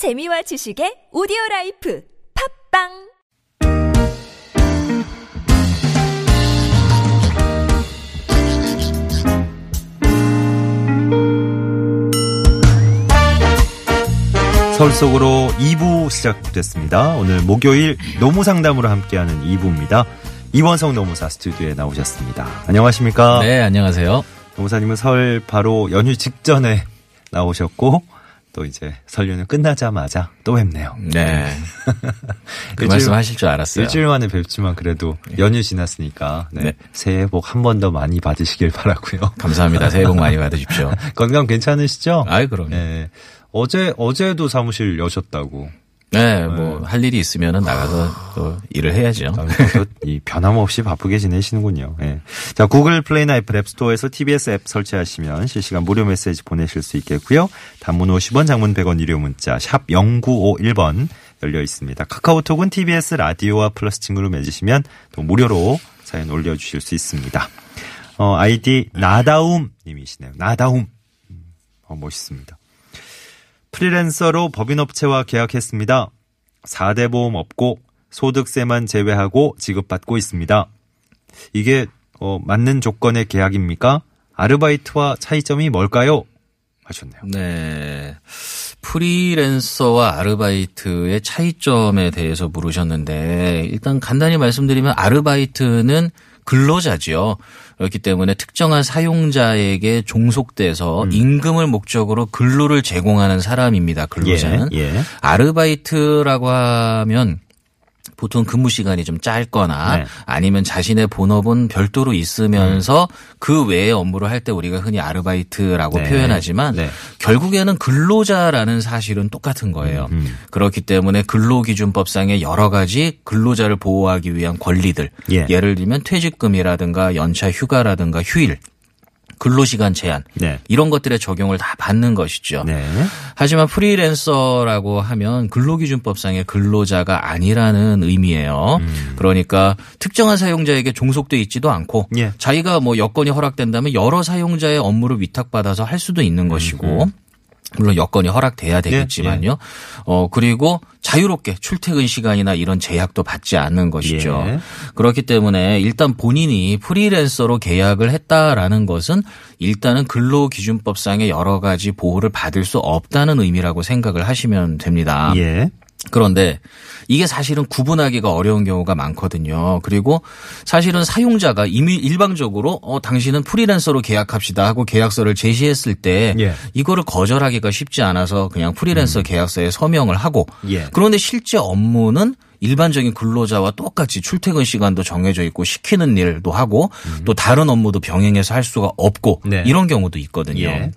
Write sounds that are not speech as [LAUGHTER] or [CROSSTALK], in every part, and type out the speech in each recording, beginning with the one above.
재미와 지식의 오디오 라이프 팟빵 서울 속으로 2부 시작됐습니다. 오늘 목요일 노무 상담으로 함께하는 2부입니다. 이원석 노무사 스튜디오에 나오셨습니다. 안녕하십니까? 네, 안녕하세요. 노무사님은 설 바로 연휴 직전에 나오셨고 또 이제 설 연휴 끝나자마자 또 뵙네요. 네. [LAUGHS] 그 일주일- 말씀 하실 줄 알았어요. 일주일 만에 뵙지만 그래도 연휴 지났으니까 네. 네. 새해 복 한 번 더 많이 받으시길 바라고요. [LAUGHS] 감사합니다. 새해 복 많이 받으십시오. [LAUGHS] 건강 괜찮으시죠? 아이, 그럼요. 네. 어제 어제도 사무실 여셨다고. 네, 뭐, 할 일이 있으면은 나가서 또 일을 해야죠. 아, 이 변함없이 바쁘게 지내시는군요. 예. 자, 구글 플레이나 애플 앱스토어에서 TBS 앱 설치하시면 실시간 무료 메시지 보내실 수 있겠고요. 단문 50원, 장문 100원 유료 문자 샵 0951번 열려 있습니다. 카카오톡은 TBS 라디오와 플러스 친구를 맺으시면 또 무료로 사연 올려 주실 수 있습니다. 어, 아이디 나다움 님이시네요. 나다움. 음, 어, 멋있습니다. 프리랜서로 법인업체와 계약했습니다. 4대 보험 없고 소득세만 제외하고 지급받고 있습니다. 이게 어, 맞는 조건의 계약입니까? 아르바이트와 차이점이 뭘까요? 하셨네요. 네. 프리랜서와 아르바이트의 차이점에 대해서 물으셨는데 일단 간단히 말씀드리면 아르바이트는 근로자지요. 그렇기 때문에 특정한 사용자에게 종속돼서 음. 임금을 목적으로 근로를 제공하는 사람입니다. 근로자는. 예, 예. 아르바이트라고 하면 보통 근무 시간이 좀 짧거나 네. 아니면 자신의 본업은 별도로 있으면서 그 외의 업무를 할 때 우리가 흔히 아르바이트라고 네. 표현하지만 네. 결국에는 근로자라는 사실은 똑같은 거예요. 음. 그렇기 때문에 근로기준법상의 여러 가지 근로자를 보호하기 위한 권리들 예. 예를 들면 퇴직금이라든가 연차 휴가라든가 휴일 근로시간 제한 네. 이런 것들의 적용을 다 받는 것이죠. 네. 하지만 프리랜서라고 하면 근로기준법상의 근로자가 아니라는 의미예요. 그러니까 특정한 사용자에게 종속돼 있지도 않고 예. 자기가 뭐 여건이 허락된다면 여러 사용자의 업무를 위탁받아서 할 수도 있는 것이고 물론 여건이 허락돼야 되겠지만요. 어 그리고 자유롭게 출퇴근 시간이나 이런 제약도 받지 않는 것이죠. 예. 그렇기 때문에 일단 본인이 프리랜서로 계약을 했다라는 것은 일단은 근로기준법상의 여러 가지 보호를 받을 수 없다는 의미라고 생각을 하시면 됩니다. 예. 그런데 이게 사실은 구분하기가 어려운 경우가 많거든요. 그리고 사실은 사용자가 이미 일방적으로 어 당신은 프리랜서로 계약합시다 하고 계약서를 제시했을 때 예. 이거를 거절하기가 쉽지 않아서 그냥 프리랜서 계약서에 서명을 하고 예. 그런데 실제 업무는 일반적인 근로자와 똑같이 출퇴근 시간도 정해져 있고 시키는 일도 하고 또 다른 업무도 병행해서 할 수가 없고 네. 이런 경우도 있거든요. 예.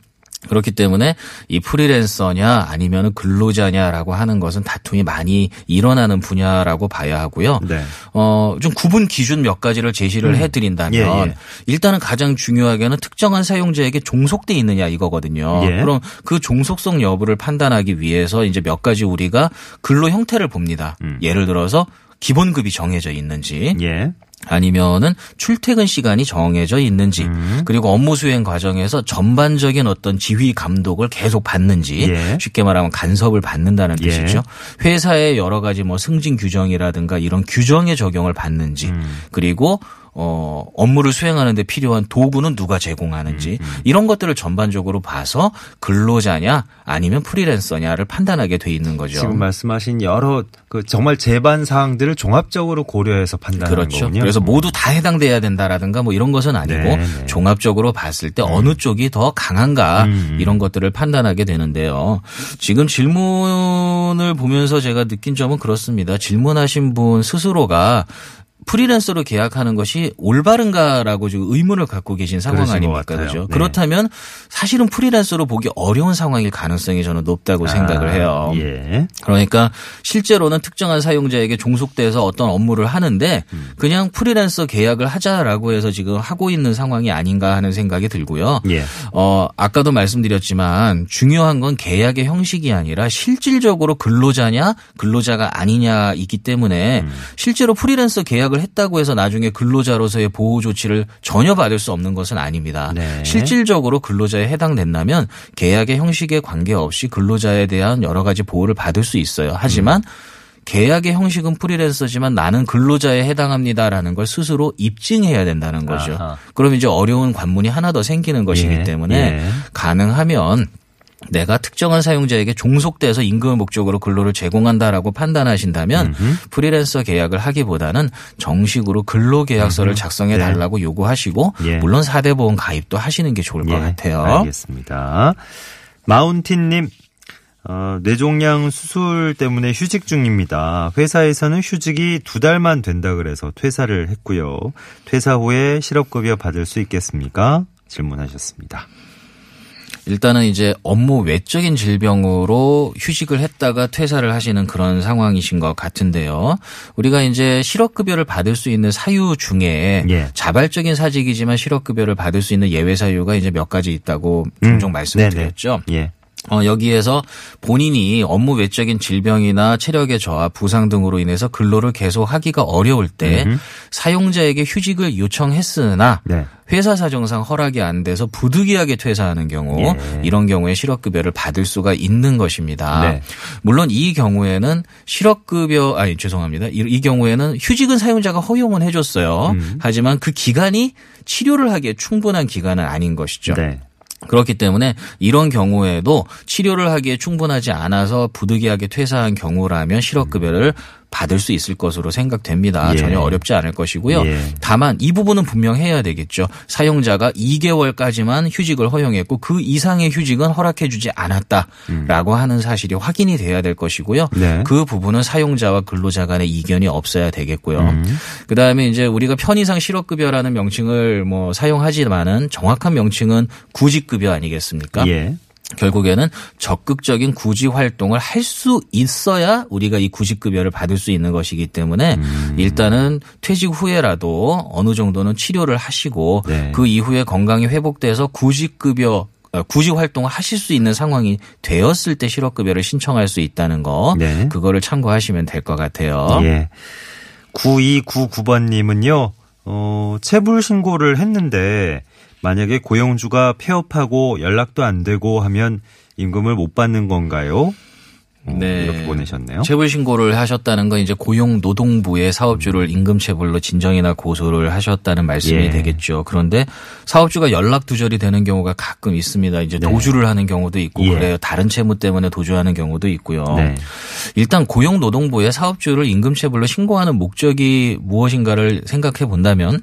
그렇기 때문에 이 프리랜서냐 아니면 근로자냐라고 하는 것은 다툼이 많이 일어나는 분야라고 봐야 하고요. 네. 어, 좀 구분 기준 몇 가지를 제시를 해드린다면 예, 예. 일단은 가장 중요하게는 특정한 사용자에게 종속돼 있느냐 이거거든요. 예. 그럼 그 종속성 여부를 판단하기 위해서 이제 몇 가지 우리가 근로 형태를 봅니다. 음. 예를 들어서 기본급이 정해져 있는지 예. 아니면은 출퇴근 시간이 정해져 있는지 음. 그리고 업무 수행 과정에서 전반적인 어떤 지휘 감독을 계속 받는지 예. 쉽게 말하면 간섭을 받는다는 예. 뜻이죠. 회사의 여러 가지 뭐 승진 규정이라든가 이런 규정의 적용을 받는지 음. 그리고 어 업무를 수행하는 데 필요한 도구는 누가 제공하는지 음, 이런 것들을 전반적으로 봐서 근로자냐 아니면 프리랜서냐를 판단하게 돼 있는 거죠. 지금 말씀하신 여러 그 정말 제반 사항들을 종합적으로 고려해서 판단하는 그렇죠. 거군요. 그래서 모두 다 해당돼야 된다라든가 뭐 이런 것은 아니고 네, 네. 종합적으로 봤을 때 어느 쪽이 더 강한가 음. 이런 것들을 판단하게 되는데요. 지금 질문을 보면서 제가 느낀 점은 그렇습니다. 질문하신 분 스스로가 프리랜서로 계약하는 것이 올바른가라고 지금 의문을 갖고 계신 상황 아닙니까? 그죠? 네. 그렇다면 사실은 프리랜서로 보기 어려운 상황일 가능성이 저는 높다고 생각을 아, 해요. 예. 그러니까 실제로는 특정한 사용자에게 종속돼서 어떤 업무를 하는데 그냥 프리랜서 계약을 하자라고 해서 지금 하고 있는 상황이 아닌가 하는 생각이 들고요. 예. 어, 아까도 말씀드렸지만 중요한 건 계약의 형식이 아니라 실질적으로 근로자냐 근로자가 아니냐 이기 때문에 실제로 프리랜서 계약을 계약을 했다고 해서 나중에 근로자로서의 보호 조치를 전혀 받을 수 없는 것은 아닙니다. 네. 실질적으로 근로자에 해당된다면 계약의 형식에 관계없이 근로자에 대한 여러 가지 보호를 받을 수 있어요. 하지만 음. 계약의 형식은 프리랜서지만 나는 근로자에 해당합니다라는 걸 스스로 입증해야 된다는 거죠. 아하. 그럼 이제 어려운 관문이 하나 더 생기는 것이기 예, 때문에 예. 가능하면 내가 특정한 사용자에게 종속돼서 임금을 목적으로 근로를 제공한다라고 판단하신다면 프리랜서 계약을 하기보다는 정식으로 근로계약서를 작성해 네. 달라고 요구하시고 예. 물론 4대 보험 가입도 하시는 게 좋을 것 예, 같아요. 알겠습니다. 마운틴님, 어, 뇌종양 수술 때문에 휴직 중입니다. 회사에서는 휴직이 두 달만 된다 그래서 퇴사를 했고요. 퇴사 후에 실업급여 받을 수 있겠습니까? 질문하셨습니다. 일단은 이제 업무 외적인 질병으로 휴직을 했다가 퇴사를 하시는 그런 상황이신 것 같은데요. 우리가 이제 실업급여를 받을 수 있는 사유 중에 예. 자발적인 사직이지만 실업급여를 받을 수 있는 예외 사유가 이제 몇 가지 있다고 종종 말씀을 음. 네네. 드렸죠. 예. 어, 여기에서 본인이 업무 외적인 질병이나 체력의 저하, 부상 등으로 인해서 근로를 계속 하기가 어려울 때 사용자에게 휴직을 요청했으나 네. 회사 사정상 허락이 안 돼서 부득이하게 퇴사하는 경우 예. 이런 경우에 실업급여를 받을 수가 있는 것입니다. 네. 물론 이 경우에는 실업급여 아니 죄송합니다. 이, 이 경우에는 휴직은 사용자가 허용은 해줬어요. 음. 하지만 그 기간이 치료를 하기에 충분한 기간은 아닌 것이죠. 네. 그렇기 때문에 이런 경우에도 치료를 하기에 충분하지 않아서 부득이하게 퇴사한 경우라면 실업급여를 받을 수 있을 것으로 생각됩니다. 예. 전혀 어렵지 않을 것이고요. 예. 다만 이 부분은 분명해야 되겠죠. 사용자가 2개월까지만 휴직을 허용했고 그 이상의 휴직은 허락해주지 않았다라고 하는 사실이 확인이 돼야 될 것이고요. 네. 그 부분은 사용자와 근로자 간의 이견이 없어야 되겠고요. 음. 그 다음에 이제 우리가 편의상 실업급여라는 명칭을 뭐 사용하지만은 정확한 명칭은 구직급여 아니겠습니까? 예. 결국에는 적극적인 구직 활동을 할 수 있어야 우리가 이 구직급여를 받을 수 있는 것이기 때문에 음. 일단은 퇴직 후에라도 어느 정도는 치료를 하시고 네. 그 이후에 건강이 회복돼서 구직급여 어, 구직 활동을 하실 수 있는 상황이 되었을 때 실업급여를 신청할 수 있다는 거 네. 그거를 참고하시면 될 것 같아요. 예. 9299번님은요, 어, 체불 신고를 했는데, 만약에 고용주가 폐업하고 연락도 안 되고 하면 임금을 못 받는 건가요? 어, 네. 이렇게 보내셨네요. 체불 신고를 하셨다는 건 이제 고용노동부의 사업주를 임금 체불로 진정이나 고소를 하셨다는 말씀이 예. 되겠죠. 그런데 사업주가 연락 두절이 되는 경우가 가끔 있습니다. 이제 도주를 하는 경우도 있고 네. 예. 그래요. 다른 채무 때문에 도주하는 경우도 있고요. 네. 일단 고용노동부의 사업주를 임금 체불로 신고하는 목적이 무엇인가를 생각해 본다면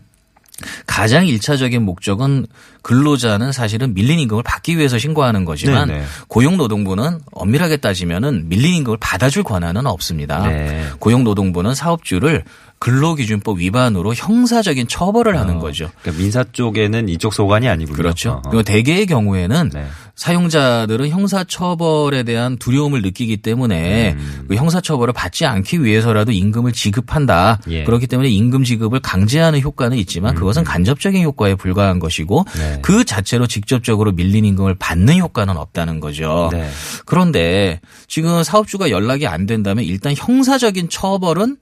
가장 일차적인 목적은 근로자는 사실은 밀린 임금을 받기 위해서 신고하는 거지만 네네. 고용노동부는 엄밀하게 따지면은 밀린 임금을 받아줄 권한은 없습니다. 네. 고용노동부는 사업주를 근로기준법 위반으로 형사적인 처벌을 하는 거죠. 그러니까 민사 쪽에는 이쪽 소관이 아니군요. 그렇죠. 그리고 대개의 경우에는 네. 사용자들은 형사처벌에 대한 두려움을 느끼기 때문에 음. 그 형사처벌을 받지 않기 위해서라도 임금을 지급한다. 예. 음. 그렇기 때문에 임금 지급을 강제하는 효과는 있지만 그것은 간접적인 효과에 불과한 것이고 네. 그 자체로 직접적으로 밀린 임금을 받는 효과는 없다는 거죠. 네. 그런데 지금 사업주가 연락이 안 된다면 일단 형사적인 처벌은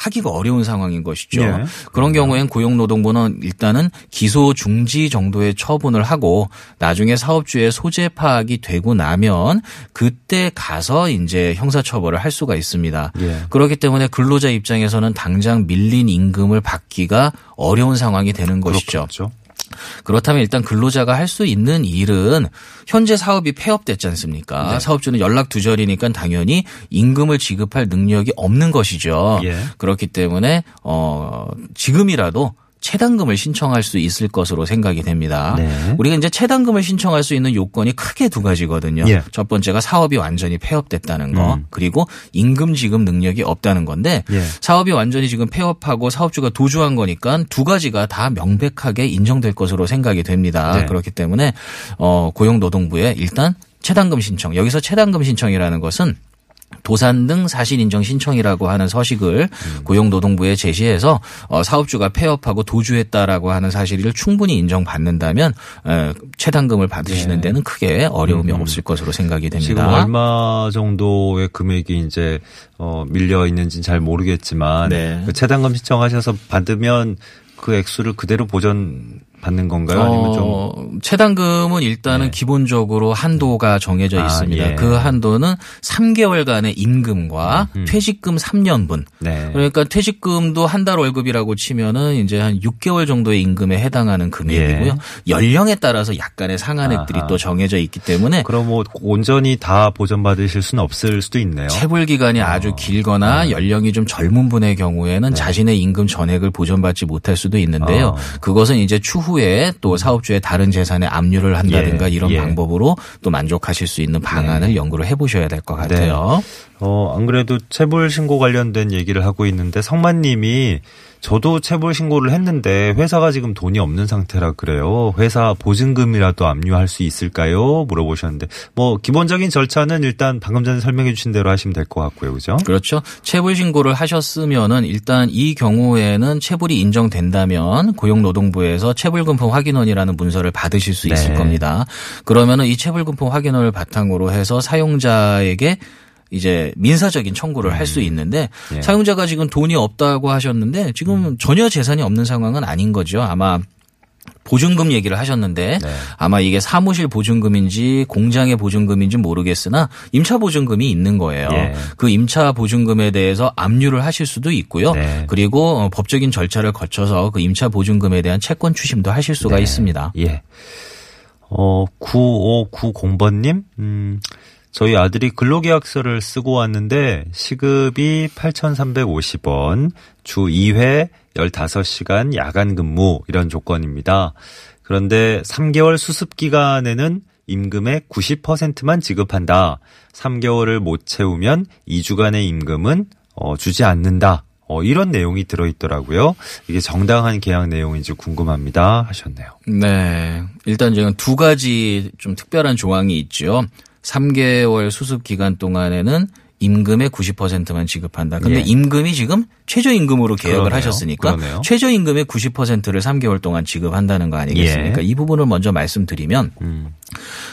하기가 어려운 상황인 것이죠. 예. 그런 경우엔 고용노동부는 일단은 기소 중지 정도의 처분을 하고 나중에 사업주의 소재 파악이 되고 나면 그때 가서 이제 형사처벌을 할 수가 있습니다. 예. 그렇기 때문에 근로자 입장에서는 당장 밀린 임금을 받기가 어려운 상황이 되는 것이죠. 그렇죠. 그렇다면 일단 근로자가 할 수 있는 일은 현재 사업이 폐업됐지 않습니까? 네. 사업주는 연락 두절이니까 당연히 임금을 지급할 능력이 없는 것이죠. 예. 그렇기 때문에 어 지금이라도 체당금을 신청할 수 있을 것으로 생각이 됩니다. 네. 우리가 이제 체당금을 신청할 수 있는 요건이 크게 두 가지거든요. 예. 첫 번째가 사업이 완전히 폐업됐다는 거, 음. 그리고 임금 지급 능력이 없다는 건데 예. 사업이 완전히 지금 폐업하고 사업주가 도주한 거니까 두 가지가 다 명백하게 인정될 것으로 생각이 됩니다. 네. 그렇기 때문에 어 고용노동부에 일단 체당금 신청 여기서 체당금 신청이라는 것은 도산 등 사실 인정 신청이라고 하는 서식을 음. 고용노동부에 제시해서 어, 사업주가 폐업하고 도주했다라고 하는 사실을 충분히 인정받는다면 에, 최단금을 받으시는 데는 크게 어려움이 없을 것으로 생각이 네. 지금 됩니다. 얼마 정도의 금액이 이제 어 밀려 있는지는 잘 모르겠지만 네. 그 채당금 신청하셔서 받으면 그 액수를 그대로 보전 받는 건가요? 아니면 좀 어, 최단금은 일단은 네. 기본적으로 한도가 정해져 아, 있습니다. 예. 그 한도는 3개월간의 임금과 퇴직금 3년분. 네. 그러니까 퇴직금도 한 달 월급이라고 치면은 이제 한 6개월 정도의 임금에 해당하는 금액이고요. 연령에 따라서 약간의 상한액들이 예. 아하. 또 정해져 있기 때문에 그럼 뭐 온전히 다 보전 받으실 수는 없을 수도 있네요. 체불 기간이 아주 길거나 네. 연령이 좀 젊은 분의 경우에는 자신의 임금 전액을 보전받지 못할 수도 있는데요. 어. 그것은 이제 추후 에 또 사업주의 다른 재산에 압류를 한다든가 예, 이런 예. 방법으로 또 만족하실 수 있는 방안을 연구를 해보셔야 될 것 같아요. 어, 안 그래도 체불 신고 관련된 얘기를 하고 있는데 성만님이 저도 체불 신고를 했는데 회사가 지금 돈이 없는 상태라 그래요. 회사 보증금이라도 압류할 수 있을까요? 물어보셨는데 뭐 기본적인 절차는 일단 방금 전에 설명해 주신 대로 하시면 될 것 같고요. 그죠? 그렇죠. 체불 신고를 하셨으면은 일단 이 경우에는 체불이 인정된다면 고용노동부에서 체불금품 확인원이라는 문서를 받으실 수 있을 네. 겁니다. 그러면은 이 체불금품 확인원을 바탕으로 해서 사용자에게 이제 민사적인 청구를 할 수 있는데 예. 사용자가 지금 돈이 없다고 하셨는데 지금 전혀 재산이 없는 상황은 아닌 거죠. 아마 보증금 얘기를 하셨는데 네. 아마 이게 사무실 보증금인지 공장의 보증금인지 모르겠으나 임차 보증금이 있는 거예요. 예. 그 임차 보증금에 대해서 압류를 하실 수도 있고요. 네. 그리고 어, 법적인 절차를 거쳐서 그 임차 보증금에 대한 채권 추심도 하실 수가 네. 있습니다. 예. 어, 9590번님, 음, 저희 아들이 근로계약서를 쓰고 왔는데 시급이 8,350원, 주 2회 15시간 야간 근무 이런 조건입니다. 그런데 3개월 수습 기간에는 임금의 90%만 지급한다. 3개월을 못 채우면 2주간의 임금은 어, 주지 않는다. 어, 이런 내용이 들어있더라고요. 이게 정당한 계약 내용인지 궁금합니다. 하셨네요. 네. 일단 지금 두 가지 좀 특별한 조항이 있죠. 3개월 수습 기간 동안에는 임금의 90%만 지급한다. 근데 예. 임금이 지금 최저임금으로 계약을 그러네요. 하셨으니까 그러네요. 최저임금의 90%를 3개월 동안 지급한다는 거 아니겠습니까? 예. 이 부분을 먼저 말씀드리면 음.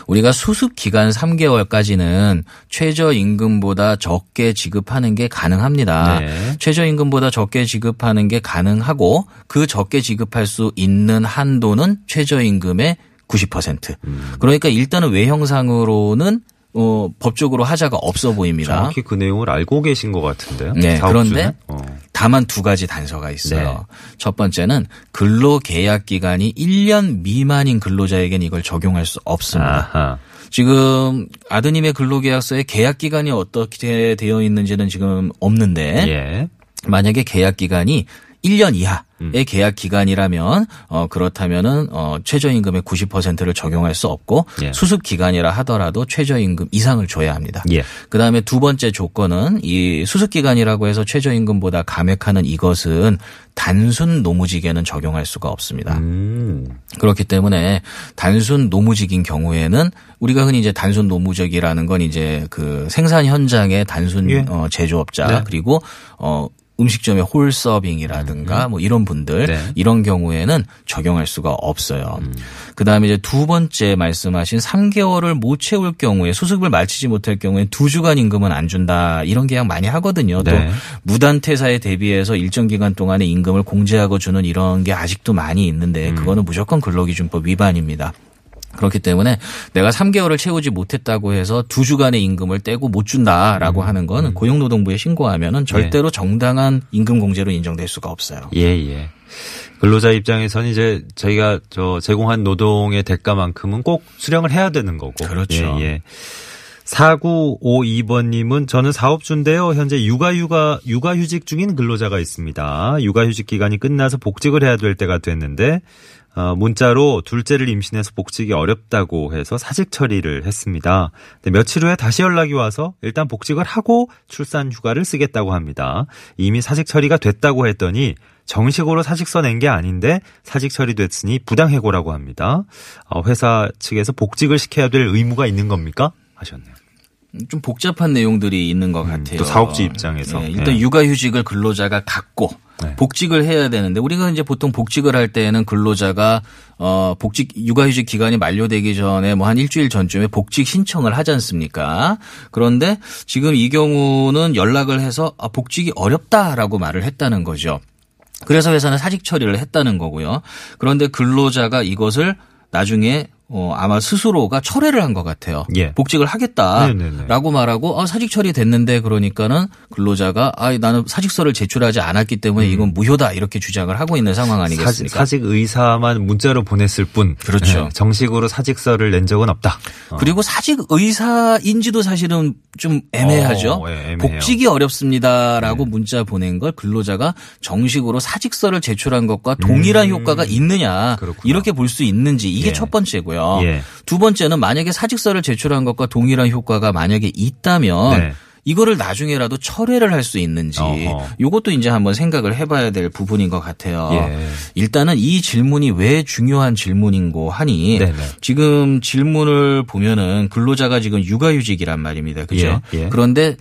우리가 수습 기간 3개월까지는 최저임금보다 적게 지급하는 게 가능합니다. 네. 최저임금보다 적게 지급하는 게 가능하고 그 적게 지급할 수 있는 한도는 최저임금의 90%. 음. 그러니까 일단은 외형상으로는 어, 법적으로 하자가 없어 보입니다. 정확히 그 내용을 알고 계신 것 같은데요. 네? 그런데 어. 다만 두 가지 단서가 있어요. 네. 첫 번째는 근로 계약 기간이 1년 미만인 근로자에게는 이걸 적용할 수 없습니다. 아하. 지금 아드님의 근로계약서에 계약 기간이 어떻게 되어 있는지는 지금 없는데 예. 만약에 계약 기간이 1년 이하의 음. 계약 기간이라면 어 그렇다면은 어 최저임금의 90%를 적용할 수 없고 예. 수습 기간이라 하더라도 최저임금 이상을 줘야 합니다. 예. 그다음에 두 번째 조건은 이 수습 기간이라고 해서 최저임금보다 감액하는 이것은 단순 노무직에는 적용할 수가 없습니다. 음. 그렇기 때문에 단순 노무직인 경우에는 우리가 흔히 이제 단순 노무직이라는 건 이제 그 생산 현장의 단순 예. 어, 제조업자 네. 그리고 어 음식점의 홀 서빙이라든가 뭐 이런 분들 네. 이런 경우에는 적용할 수가 없어요. 음. 그다음에 이제 두 번째 말씀하신 3개월을 못 채울 경우에 수습을 마치지 못할 경우에 두 주간 임금은 안 준다 이런 계약 많이 하거든요. 네. 또 무단 퇴사에 대비해서 일정 기간 동안의 임금을 공제하고 주는 이런 게 아직도 많이 음. 있는데 그거는 무조건 근로기준법 위반입니다. 그렇기 때문에 내가 3개월을 채우지 못했다고 해서 두 주간의 임금을 떼고 못 준다라고 음. 하는 거는 고용노동부에 신고하면은 절대로 정당한 임금 공제로 인정될 수가 없어요. 예, 예. 근로자 입장에서는 이제 저희가 저 제공한 노동의 대가만큼은 꼭 수령을 해야 되는 거고. 그렇죠. 예, 예. 4952번님은 저는 사업주인데요. 현재 육아휴가, 육아휴직 중인 근로자가 있습니다. 육아휴직 기간이 끝나서 복직을 해야 될 때가 됐는데, 어, 문자로 둘째를 임신해서 복직이 어렵다고 해서 사직 처리를 했습니다. 며칠 후에 다시 연락이 와서 일단 복직을 하고 출산 휴가를 쓰겠다고 합니다. 이미 사직 처리가 됐다고 했더니 정식으로 사직서 낸 게 아닌데 사직 처리됐으니 부당해고라고 합니다. 어, 회사 측에서 복직을 시켜야 될 의무가 있는 겁니까? 하셨네요. 좀 복잡한 내용들이 있는 것 같아요. 음, 또 사업주 입장에서. 네, 일단 예. 육아휴직을 근로자가 갖고 네. 복직을 해야 되는데 우리가 이제 보통 복직을 할 때는 근로자가 어 복직 육아휴직 기간이 만료되기 전에 뭐 한 일주일 전쯤에 복직 신청을 하지 않습니까? 그런데 지금 이 경우는 연락을 해서 아, 복직이 어렵다라고 말을 했다는 거죠. 그래서 회사는 사직 처리를 했다는 거고요. 그런데 근로자가 이것을 나중에 어, 아마 스스로가 철회를 한 것 같아요. 예. 복직을 하겠다라고 네네네. 말하고 아, 사직 처리 됐는데 그러니까는 근로자가 아, 나는 사직서를 제출하지 않았기 때문에 이건 무효다 이렇게 주장을 하고 있는 상황 아니겠습니까? 사직 의사만 문자로 보냈을 뿐. 그렇죠. 예, 정식으로 사직서를 낸 적은 없다. 어. 그리고 사직 의사인지도 사실은 좀 애매하죠. 어, 예. 복직이 어렵습니다라고 문자 보낸 걸 근로자가 정식으로 사직서를 제출한 것과 동일한 효과가 있느냐 음. 그렇구나. 이렇게 볼 수 있는지 이게 예. 첫 번째고요. 예. 두 번째는 만약에 사직서를 제출한 것과 동일한 효과가 만약에 있다면 네. 이거를 나중에라도 철회를 할 수 있는지 어허. 이것도 이제 한번 생각을 해봐야 될 부분인 것 같아요. 예. 일단은 이 질문이 왜 중요한 질문인고 하니 네네. 지금 질문을 보면은 근로자가 지금 육아휴직이란 말입니다. 그죠? 예, 예. 그런데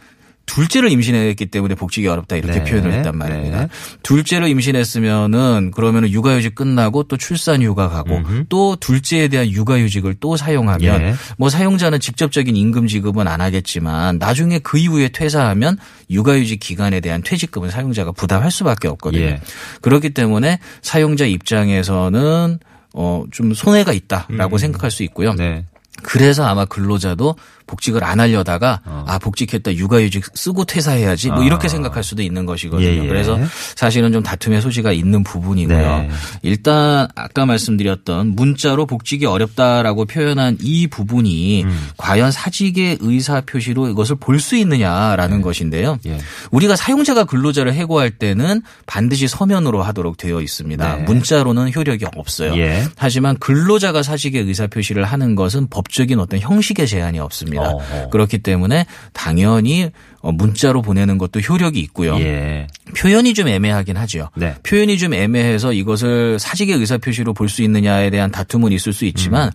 둘째를 임신했기 때문에 복직이 어렵다 이렇게 네, 표현을 했단 말입니다. 네. 둘째를 임신했으면은 그러면은 육아휴직 끝나고 또 출산휴가 가고 또 둘째에 대한 육아휴직을 또 사용하면 예. 뭐 사용자는 직접적인 임금 지급은 안 하겠지만 나중에 그 이후에 퇴사하면 육아휴직 기간에 대한 퇴직금은 사용자가 부담할 수밖에 없거든요. 예. 그렇기 때문에 사용자 입장에서는 어좀 손해가 있다라고 생각할 수 있고요. 네. 그래서 아마 근로자도 복직을 안 하려다가 어. 아 복직했다 육아휴직 쓰고 퇴사해야지 뭐 이렇게 생각할 수도 있는 것이거든요. 아. 예, 예. 그래서 사실은 좀 다툼의 소지가 있는 부분이고요. 네. 일단 아까 말씀드렸던 문자로 복직이 어렵다라고 표현한 이 부분이 음. 과연 사직의 의사 표시로 이것을 볼 수 있느냐라는 것인데요. 예. 우리가 사용자가 근로자를 해고할 때는 반드시 서면으로 하도록 되어 있습니다. 네. 문자로는 효력이 없어요. 예. 하지만 근로자가 사직의 의사 표시를 하는 것은 법적 인 어떤 형식의 제한이 없습니다. 어허. 그렇기 때문에 당연히 어, 문자로 보내는 것도 효력이 있고요. 예. 표현이 좀 애매하긴 하죠. 네. 표현이 좀 애매해서 이것을 사직의 의사 표시로 볼 수 있느냐에 대한 다툼은 있을 수 있지만 음.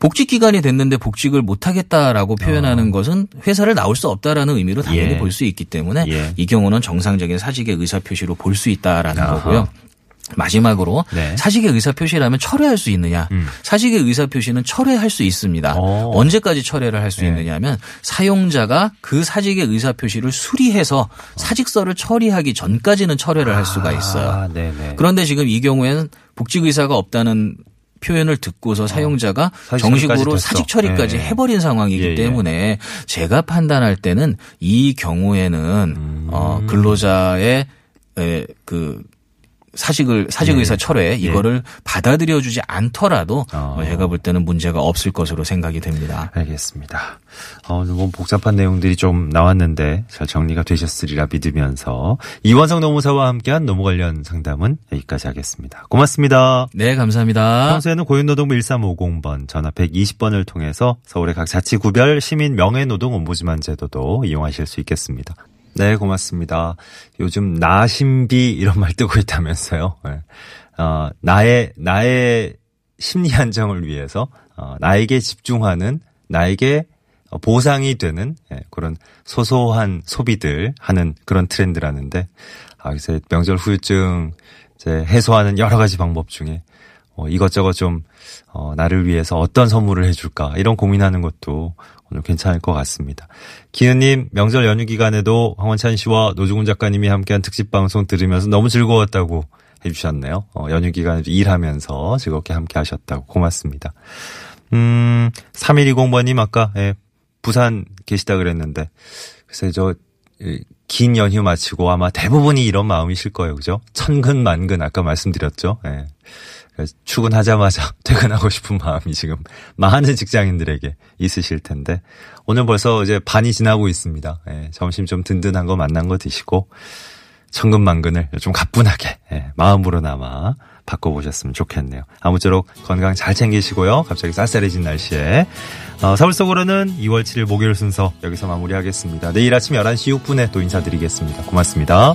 복직 기간이 됐는데 복직을 못 하겠다라고 표현하는 것은 회사를 나올 수 없다라는 의미로 당연히 어. 예. 볼수 있기 때문에 예. 이 경우는 정상적인 사직의 의사 표시로 볼 수 있다라는 아하. 거고요. 마지막으로 네. 사직의 의사 표시라면 철회할 수 있느냐? 음. 사직의 의사 표시는 철회할 수 있습니다. 어. 언제까지 철회를 할수 네. 있느냐면 사용자가 그 사직의 의사 표시를 수리해서 사직서를 처리하기 전까지는 철회를 할 수가 있어요. 아. 그런데 지금 이 경우에는 복직 의사가 없다는 표현을 듣고서 사용자가 어. 정식으로. 사직 처리까지 예. 해버린 상황이기 예, 예. 때문에 제가 판단할 때는 이 경우에는 음. 어 근로자의 에, 그 사직을 사직 의사 철회 이거를 받아들여 주지 않더라도 예. 어. 어, 제가 볼 때는 문제가 없을 것으로 생각이 됩니다. 알겠습니다. 어, 너무 복잡한 내용들이 좀 나왔는데 잘 정리가 되셨으리라 믿으면서 이원성 노무사와 함께한 노무 관련 상담은 여기까지 하겠습니다. 고맙습니다. 네, 감사합니다. 평소에는 고용노동부 1350번 전화 120번을 통해서 서울의 각 자치구별 시민 명예노동 옴부즈만 제도도 이용하실 수 있겠습니다. 네, 고맙습니다. 요즘 나심비 이런 말 뜨고 있다면서요. 네. 어, 나의 나의 심리 안정을 위해서 어, 나에게 집중하는 나에게 어, 보상이 되는 예, 그런 소소한 소비들 하는 그런 트렌드라는데 아, 그래서 명절 후유증 이제 해소하는 여러 가지 방법 중에 어, 이것저것 좀 어, 나를 위해서 어떤 선물을 해줄까 이런 고민하는 것도 오늘 괜찮을 것 같습니다. 기은님 명절 연휴 기간에도 황원찬 씨와 노중훈 작가님이 함께한 특집 방송 들으면서 너무 즐거웠다고 해주셨네요. 어, 연휴 기간에 일하면서 즐겁게 함께 하셨다고 고맙습니다. 음, 3120번님 아까 예, 부산 계시다 그랬는데 글쎄 저긴 연휴 마치고 아마 대부분이 이런 마음이실 거예요. 그죠? 천근 만근 아까 말씀드렸죠. 예. 출근하자마자 [LAUGHS] 퇴근하고 싶은 마음이 지금 많은 직장인들에게 있으실 텐데 오늘 벌써 이제 반이 지나고 있습니다. 예, 점심 좀 든든한 거 만난 거 드시고 천근만근을 좀 가뿐하게 예, 마음으로나마 바꿔보셨으면 좋겠네요. 아무쪼록 건강 잘 챙기시고요. 갑자기 쌀쌀해진 날씨에 어, 서울 속으로는 2월 7일 목요일 순서 여기서 마무리하겠습니다. 내일 아침 11시 6분에 또 인사드리겠습니다. 고맙습니다.